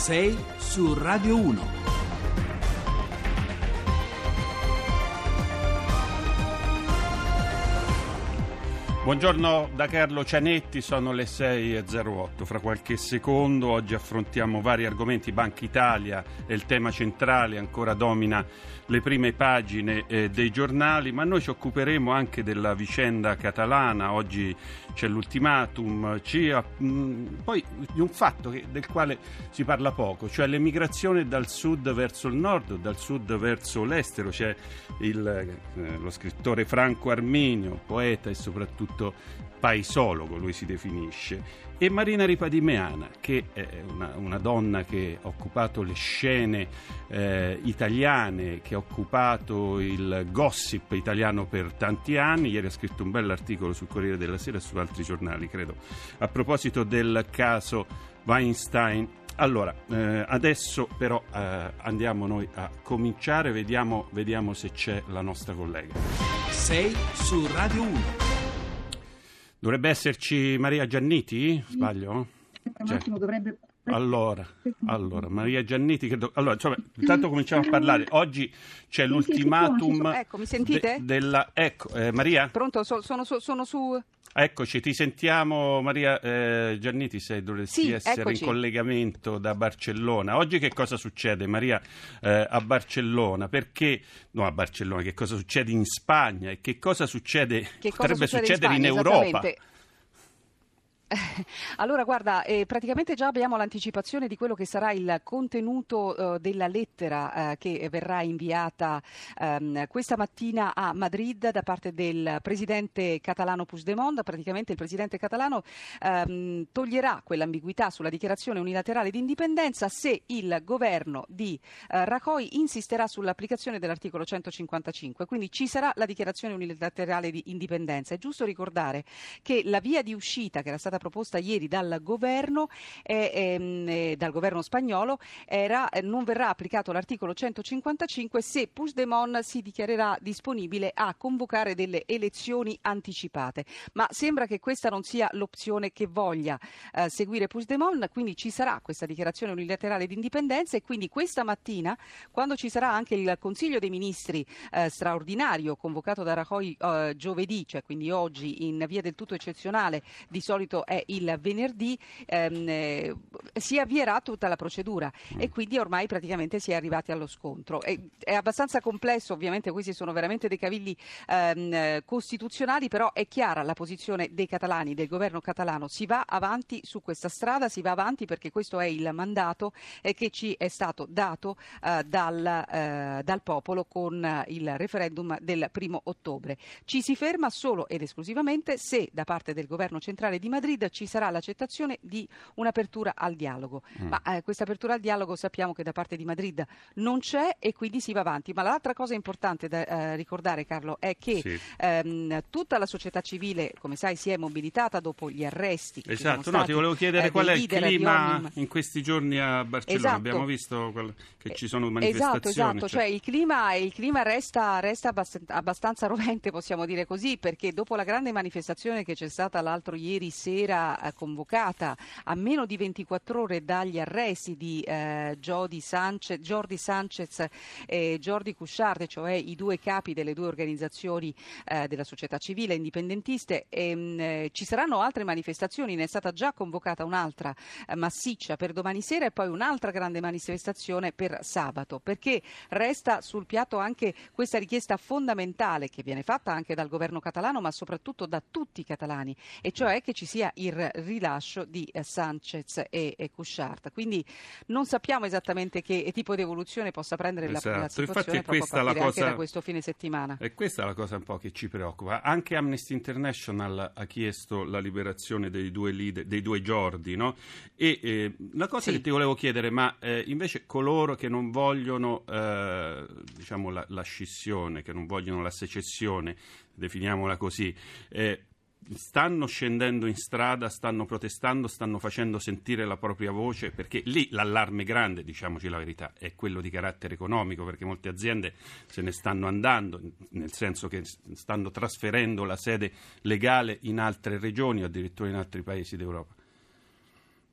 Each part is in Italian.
6 su Radio 1. Buongiorno da Carlo Cianetti, sono le 6.08. Fra qualche secondo oggi affrontiamo vari argomenti. Banca Italia è il tema centrale, ancora domina le prime pagine eh, dei giornali, ma noi ci occuperemo anche della vicenda catalana. Oggi c'è l'ultimatum, CIA, mh, mm, poi di un fatto che, del quale si parla poco, cioè l'emigrazione dal sud verso il nord, dal sud verso l'estero. C'è il, eh, lo scrittore Franco Arminio, poeta e soprattutto soprattutto paesologo, lui si definisce, e Marina Ripadimeana, che è una, una donna che ha occupato le scene eh, italiane, che ha occupato il gossip italiano per tanti anni, ieri ha scritto un bell'articolo sul Corriere della Sera e su altri giornali, credo, a proposito del caso Weinstein. Allora, eh, adesso però eh, andiamo noi a cominciare, vediamo, vediamo se c'è la nostra collega. Sei su Radio 1. Dovrebbe esserci Maria Gianniti? Sbaglio? Cioè, dovrebbe... Allora, allora, Maria Gianniti, credo... allora, insomma, intanto cominciamo a parlare. Oggi c'è l'ultimatum. Ecco, mi sentite? De- della... Ecco, eh, Maria? Pronto, so, sono, so, sono su. Eccoci, ti sentiamo Maria eh, Gianniti, sei, dovresti sì, essere eccoci. in collegamento da Barcellona. Oggi che cosa succede Maria eh, a Barcellona? Perché, no a Barcellona, che cosa succede in Spagna e che cosa succede, che cosa potrebbe succede succedere in, in, Spagna, Europa? Allora, guarda, eh, praticamente già abbiamo l'anticipazione di quello che sarà il contenuto eh, della lettera eh, che verrà inviata ehm, questa mattina a Madrid da parte del presidente catalano Puigdemont. Praticamente il presidente catalano ehm, toglierà quell'ambiguità sulla dichiarazione unilaterale di indipendenza se il governo di eh, Rajoy insisterà sull'applicazione dell'articolo 155. Quindi ci sarà la dichiarazione unilaterale di indipendenza. È giusto ricordare che la via di uscita che era stata proposta ieri dal governo, eh, eh, dal governo spagnolo era eh, non verrà applicato l'articolo 155 se Puigdemont si dichiarerà disponibile a convocare delle elezioni anticipate. Ma sembra che questa non sia l'opzione che voglia eh, seguire Puigdemont, quindi ci sarà questa dichiarazione unilaterale di indipendenza e quindi questa mattina, quando ci sarà anche il Consiglio dei Ministri eh, straordinario convocato da Rajoy eh, giovedì, cioè quindi oggi in via del tutto eccezionale, di solito è il venerdì ehm, eh, si avvierà tutta la procedura mm. e quindi ormai praticamente si è arrivati allo scontro. È, è abbastanza complesso, ovviamente questi sono veramente dei cavilli ehm, costituzionali, però è chiara la posizione dei catalani, del governo catalano. Si va avanti su questa strada, si va avanti perché questo è il mandato eh, che ci è stato dato eh, dal, eh, dal popolo con eh, il referendum del primo ottobre. Ci si ferma solo ed esclusivamente se da parte del governo centrale di Madrid ci sarà l'accettazione di un'apertura al dialogo. Mm. Ma eh, questa apertura al dialogo sappiamo che da parte di Madrid non c'è e quindi si va avanti. Ma l'altra cosa importante da eh, ricordare, Carlo, è che sì. ehm, tutta la società civile, come sai, si è mobilitata dopo gli arresti. Esatto, no, ti volevo chiedere eh, qual è il clima in questi giorni a Barcellona. Esatto. Abbiamo visto che ci sono esatto, manifestazioni. Esatto, esatto. Cioè... Cioè, il clima, il clima resta, resta abbastanza rovente, possiamo dire così, perché dopo la grande manifestazione che c'è stata l'altro ieri sera convocata a meno di 24 ore dagli arresti di eh, Sanchez, Jordi Sanchez e Jordi Cushard, cioè i due capi delle due organizzazioni eh, della società civile indipendentiste. E, ehm, mh, eh, ci saranno altre manifestazioni, ne è stata già convocata un'altra eh, massiccia per domani sera e poi un'altra grande manifestazione per sabato, perché resta sul piatto anche questa richiesta fondamentale che viene fatta anche dal governo catalano, ma soprattutto da tutti i catalani, e cioè che ci sia il rilascio di eh, Sanchez e, e Cushart. Quindi non sappiamo esattamente che tipo di evoluzione possa prendere esatto. la, la situazione Infatti, questa la cosa, da questo fine settimana. E questa è la cosa un po' che ci preoccupa. Anche Amnesty International ha chiesto la liberazione dei due, leader, dei due Jordi, no? E eh, la cosa sì. che ti volevo chiedere, ma eh, invece coloro che non vogliono eh, diciamo la, la, scissione, che non vogliono la secessione, definiamola così, eh, stanno scendendo in strada, stanno protestando, stanno facendo sentire la propria voce, perché lì l'allarme grande, diciamoci la verità, è quello di carattere economico, perché molte aziende se ne stanno andando, nel senso che stanno trasferendo la sede legale in altre regioni, addirittura in altri paesi d'Europa.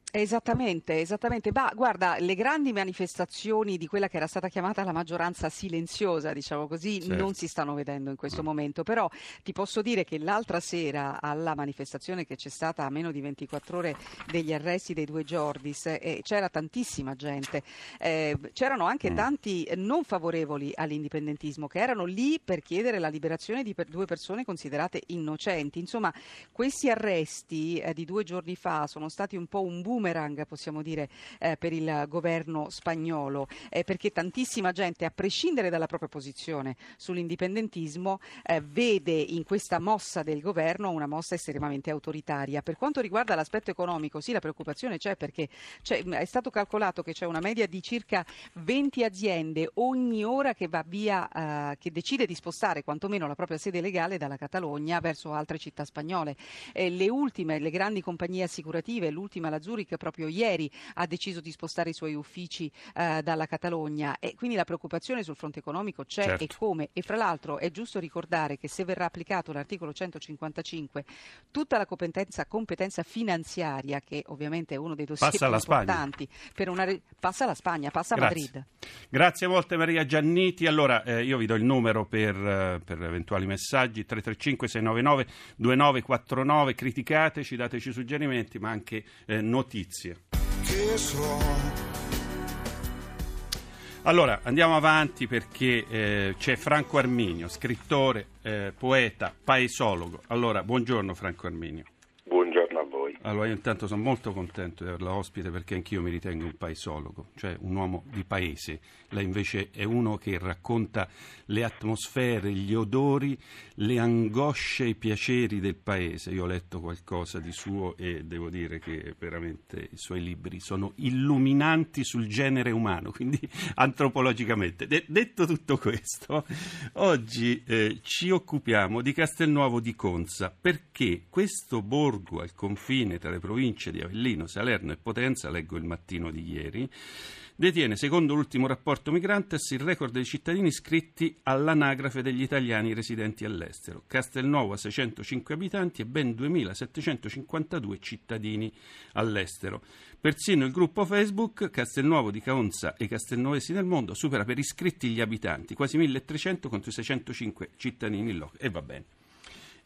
Esattamente, esattamente. Ma guarda, le grandi manifestazioni di quella che era stata chiamata la maggioranza silenziosa, diciamo così, certo. non si stanno vedendo in questo no. momento. Però ti posso dire che l'altra sera alla manifestazione che c'è stata a meno di 24 ore degli arresti dei due Jordis, eh, c'era tantissima gente. Eh, c'erano anche mm. tanti non favorevoli all'indipendentismo che erano lì per chiedere la liberazione di per due persone considerate innocenti. Insomma, questi arresti eh, di due giorni fa sono stati un po' un boomerang boomerang, possiamo dire, eh, per il governo spagnolo, eh, perché tantissima gente, a prescindere dalla propria posizione sull'indipendentismo, eh, vede in questa mossa del governo una mossa estremamente autoritaria. Per quanto riguarda l'aspetto economico, sì, la preoccupazione c'è perché c'è, è stato calcolato che c'è una media di circa 20 aziende ogni ora che va via, eh, che decide di spostare quantomeno la propria sede legale dalla Catalogna verso altre città spagnole. le ultime, le grandi compagnie assicurative, l'ultima la Zurich proprio ieri ha deciso di spostare i suoi uffici eh, dalla Catalogna e quindi la preoccupazione sul fronte economico c'è certo. e come. E fra l'altro è giusto ricordare che se verrà applicato l'articolo 155 tutta la competenza, competenza finanziaria, che ovviamente è uno dei dossier più importanti, una, passa alla Spagna, passa a Madrid. Grazie molte Maria Gianniti. Allora eh, io vi do il numero per, eh, per eventuali messaggi 335 699 2949, criticateci, dateci suggerimenti ma anche eh, notizie notizie. Allora, andiamo avanti perché eh, c'è Franco Arminio, scrittore, eh, poeta, paesologo. Allora, buongiorno Franco Arminio. Voi. Allora, io intanto sono molto contento di averla ospite perché anch'io mi ritengo un paesologo, cioè un uomo di paese. Lei invece è uno che racconta le atmosfere, gli odori, le angosce i piaceri del paese. Io ho letto qualcosa di suo e devo dire che veramente i suoi libri sono illuminanti sul genere umano, quindi antropologicamente. De- detto tutto questo, oggi eh, ci occupiamo di Castelnuovo di Conza perché questo borgo al confine tra le province di Avellino, Salerno e Potenza, leggo il mattino di ieri, detiene, secondo l'ultimo rapporto Migrantes, il record dei cittadini iscritti all'anagrafe degli italiani residenti all'estero. Castelnuovo ha 605 abitanti e ben 2.752 cittadini all'estero. Persino il gruppo Facebook Castelnuovo di Caonza e Castelnuovesi nel mondo supera per iscritti gli abitanti, quasi 1.300 contro i 605 cittadini in loco. E va bene.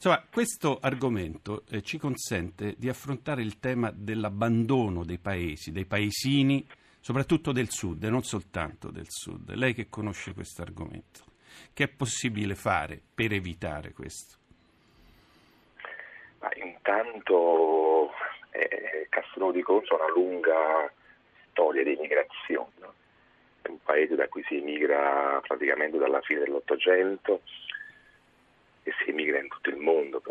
Insomma, questo argomento eh, ci consente di affrontare il tema dell'abbandono dei paesi, dei paesini soprattutto del sud e non soltanto del sud. Lei che conosce questo argomento, che è possibile fare per evitare questo? Ma intanto eh, Castelnuovo di Conso ha una lunga storia di migrazione, no? è un paese da cui si emigra praticamente dalla fine dell'Ottocento e si emigra in tutto il mondo.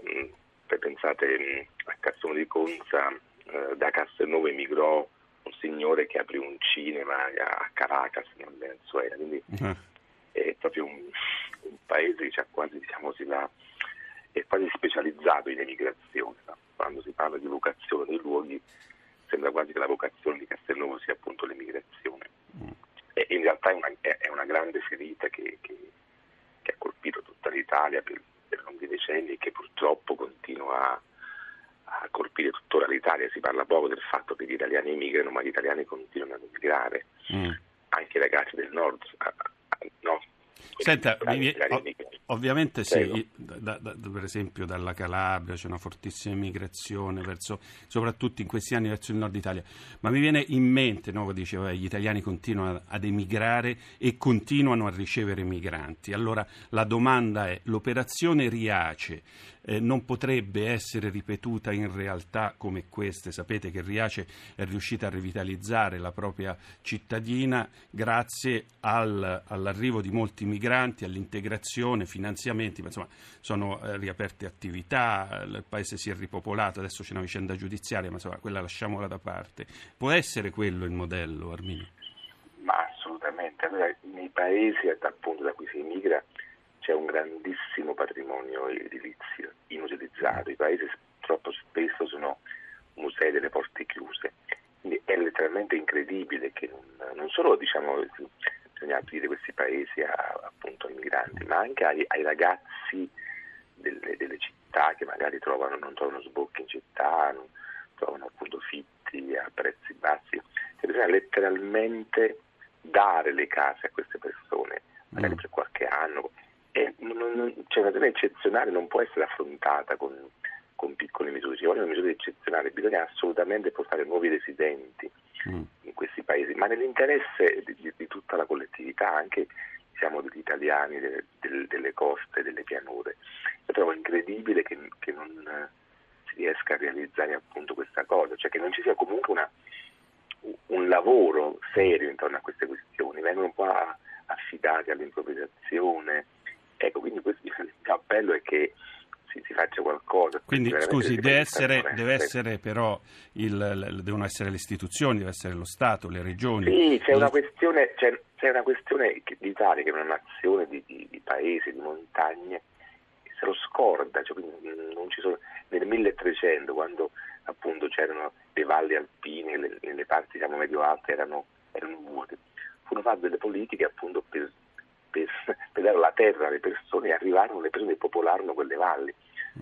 Pensate mm, a Castelnuovo di Conza, eh, da Castelnuovo emigrò un signore che aprì un cinema a Caracas, nel Venezuela, quindi uh-huh. è proprio un, un, paese che quasi, diciamo, la, è quasi specializzato in emigrazione. No? Quando si parla di vocazione dei luoghi sembra quasi che la vocazione di Castelnuovo sia appunto l'emigrazione. Uh-huh. E in realtà è una, è una grande ferita che, che, che, ha colpito tutta l'Italia per, per lunghi decenni e che purtroppo continua a a colpire tuttora l'Italia, si parla poco del fatto che gli italiani emigrano, ma gli italiani continuano ad emigrare, mm. anche i ragazzi del nord, no? Senta, vi, ovviamente sì, da, da, per esempio dalla Calabria c'è una fortissima immigrazione verso, soprattutto in questi anni verso il nord Italia, ma mi viene in mente, no, diceva, gli italiani continuano ad emigrare e continuano a ricevere migranti. Allora la domanda è, l'operazione Riace eh, non potrebbe essere ripetuta in realtà come queste. Sapete che Riace è riuscita a rivitalizzare la propria cittadina grazie al, all'arrivo di molti migranti, all'integrazione, finanziamenti, ma insomma sono eh, riaperte attività, il paese si è ripopolato, adesso c'è una vicenda giudiziaria, ma insomma quella lasciamola da parte. Può essere quello il modello, Arminio? Ma assolutamente. Allora, nei paesi appunto da cui si emigra c'è un grandissimo patrimonio edilizio inutilizzato, i paesi troppo spesso sono musei delle porte chiuse, quindi è letteralmente incredibile che non, non solo diciamo, bisogna aprire questi paesi a, appunto, ai migranti, ma anche ai, ai ragazzi delle, delle, città che magari trovano, non trovano sbocchi in città, non, trovano appunto fitti a prezzi bassi, cioè, bisogna letteralmente dare le case a queste persone, magari mm. per qualche anno. E non, non, cioè una situazione eccezionale non può essere affrontata con, con piccole misure, ci vogliono misure eccezionali, bisogna assolutamente portare nuovi residenti mm. in questi paesi, ma nell'interesse di, di, di tutta la collettività, anche diciamo, degli italiani, delle, delle, delle, coste, delle pianure. Io trovo incredibile che, che non si riesca a realizzare appunto questa cosa, cioè che non ci sia comunque una, un lavoro serio intorno a queste questioni, vengono un po' affidati all'improvvisazione. Ecco, quindi questo, il mio appello è che si, si faccia qualcosa. Quindi scusi, deve essere, deve essere, però il, devono essere le istituzioni, deve essere lo Stato, le regioni. Sì, c'è il... una questione, c'è, c'è una questione d'Italia che è una nazione di, di, di paesi, di montagne, se lo scorda, cioè, sono, nel 1300 quando appunto c'erano le valli alpine, le, le parti diciamo, medio-alte erano, erano vuote, furono fatte delle politiche appunto per terra alle persone e arrivarono le persone che popolarono quelle valli,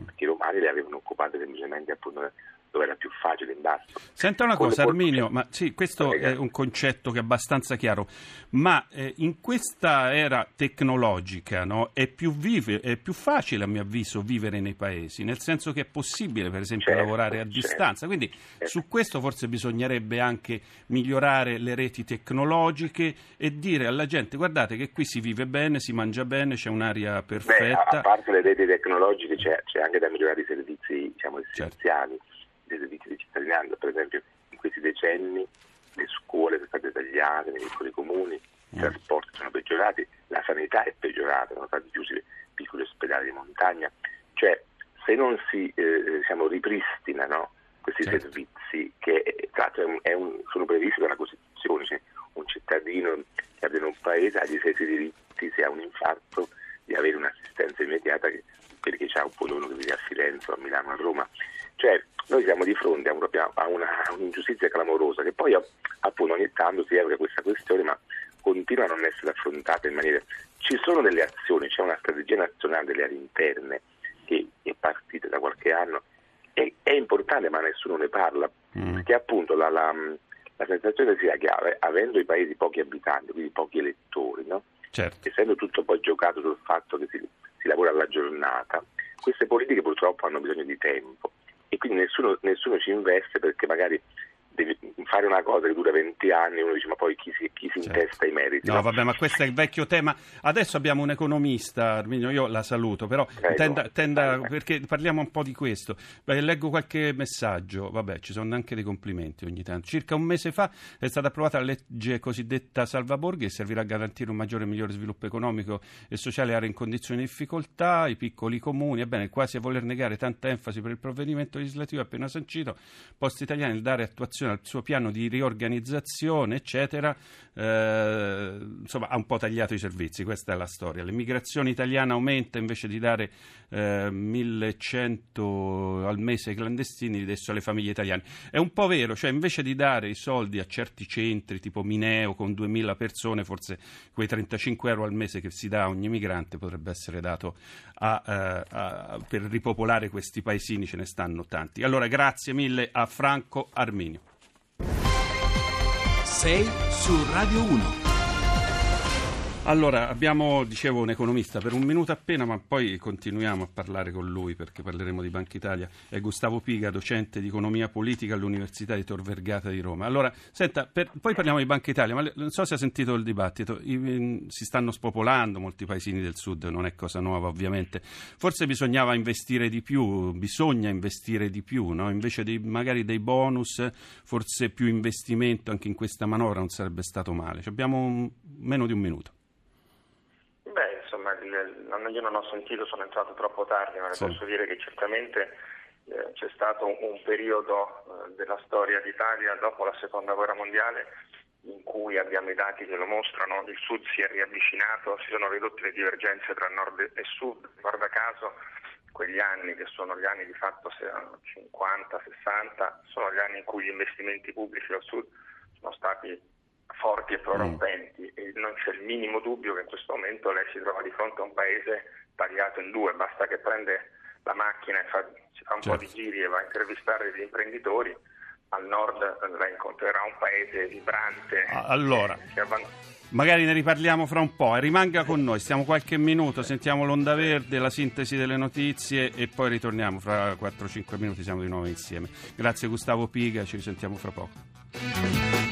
perché i romani le avevano occupate semplicemente appunto dove era più facile basso. Senta una cosa, Arminio, ma sì, questo è un concetto che è abbastanza chiaro, ma eh, in questa era tecnologica no, è, più vive, è, più facile, a mio avviso, vivere nei paesi, nel senso che è possibile, per esempio, certo, lavorare a certo. distanza. Quindi certo. su questo forse bisognerebbe anche migliorare le reti tecnologiche e dire alla gente, guardate che qui si vive bene, si mangia bene, c'è un'aria perfetta. Beh, a parte le reti tecnologiche c'è, c'è anche da migliorare i servizi diciamo, certo. essenziali. Dei servizi di cittadinanza, per esempio in questi decenni le scuole sono state tagliate nei piccoli comuni, i mm. trasporti sono peggiorati, la sanità è peggiorata, sono stati chiusi piccoli ospedali di montagna, cioè se non si eh, diciamo, ripristina no, questi certo. servizi che tra l'altro un, sono previsti dalla Costituzione, cioè un cittadino che abbia in un paese ha gli stessi diritti se ha un infarto di avere un'assistenza immediata che, perché c'è un po' uno che vive a Firenze, a Milano, a Roma. Cioè, noi siamo di fronte a, una, a una, un'ingiustizia clamorosa che poi appunto ogni tanto si evoca questa questione ma continua a non essere affrontata in maniera... Ci sono delle azioni, c'è una strategia nazionale delle aree interne che è partita da qualche anno, è, è importante ma nessuno ne parla, mm. perché appunto la, la, la sensazione sia che avendo i paesi pochi abitanti, quindi pochi elettori, no? certo. essendo tutto poi giocato sul fatto che si, si lavora alla giornata, queste politiche purtroppo hanno bisogno di tempo e quindi nessuno, nessuno ci investe perché magari devi fare una cosa che dura 20 anni, uno dice ma poi chi si, chi si certo. intesta i meriti? No, no, vabbè, ma questo è il vecchio tema. Adesso abbiamo un economista, Arminio, io la saluto, però tenda, tenda, perché parliamo un po' di questo. Beh, leggo qualche messaggio, vabbè, ci sono anche dei complimenti ogni tanto. Circa un mese fa è stata approvata la legge cosiddetta Salvaborghi che servirà a garantire un maggiore e migliore sviluppo economico e sociale aree in condizioni di difficoltà, i piccoli comuni, ebbene, quasi a voler negare tanta enfasi per il provvedimento legislativo appena sancito, Posti Italiani il dare attuazione al suo piano di riorganizzazione, eccetera, eh, insomma ha un po' tagliato i servizi, questa è la storia. L'immigrazione italiana aumenta invece di dare eh, 1100 al mese ai clandestini, adesso alle famiglie italiane. È un po' vero, cioè invece di dare i soldi a certi centri tipo Mineo con 2000 persone, forse quei 35 euro al mese che si dà a ogni migrante potrebbe essere dato a, a, eh, a, per ripopolare questi paesini, ce ne stanno tanti. Allora grazie mille a Franco Arminio. 6 su Radio 1. Allora, abbiamo, dicevo, un economista per un minuto appena, ma poi continuiamo a parlare con lui perché parleremo di Banca Italia. È Gustavo Piga, docente di economia politica all'Università di Tor Vergata di Roma. Allora, senta, per, poi parliamo di Banca Italia, ma non so se ha sentito il dibattito. I, si stanno spopolando molti paesini del sud, non è cosa nuova ovviamente. Forse bisognava investire di più, bisogna investire di più, no? invece di magari dei bonus, forse più investimento anche in questa manovra non sarebbe stato male. Ci abbiamo un, meno di un minuto il, io non ho sentito, sono entrato troppo tardi, ma sì. posso dire che certamente eh, c'è stato un, un periodo eh, della storia d'Italia dopo la seconda guerra mondiale in cui abbiamo i dati che lo mostrano, il sud si è riavvicinato, si sono ridotte le divergenze tra nord e sud, guarda caso quegli anni che sono gli anni di fatto 50-60, sono gli anni in cui gli investimenti pubblici al sud sono stati forti e prorompenti mm. e non c'è il minimo dubbio che in questo momento lei si trova di fronte a un paese tagliato in due, basta che prende la macchina e fa, si fa un certo. po' di certo. giri e va a intervistare gli imprenditori, al nord eh, la incontrerà un paese vibrante. Ah, allora, eh, magari ne riparliamo fra un po', e rimanga con noi, stiamo qualche minuto, sentiamo l'onda verde, la sintesi delle notizie e poi ritorniamo fra 4-5 minuti, siamo di nuovo insieme. Grazie Gustavo Piga, ci risentiamo fra poco.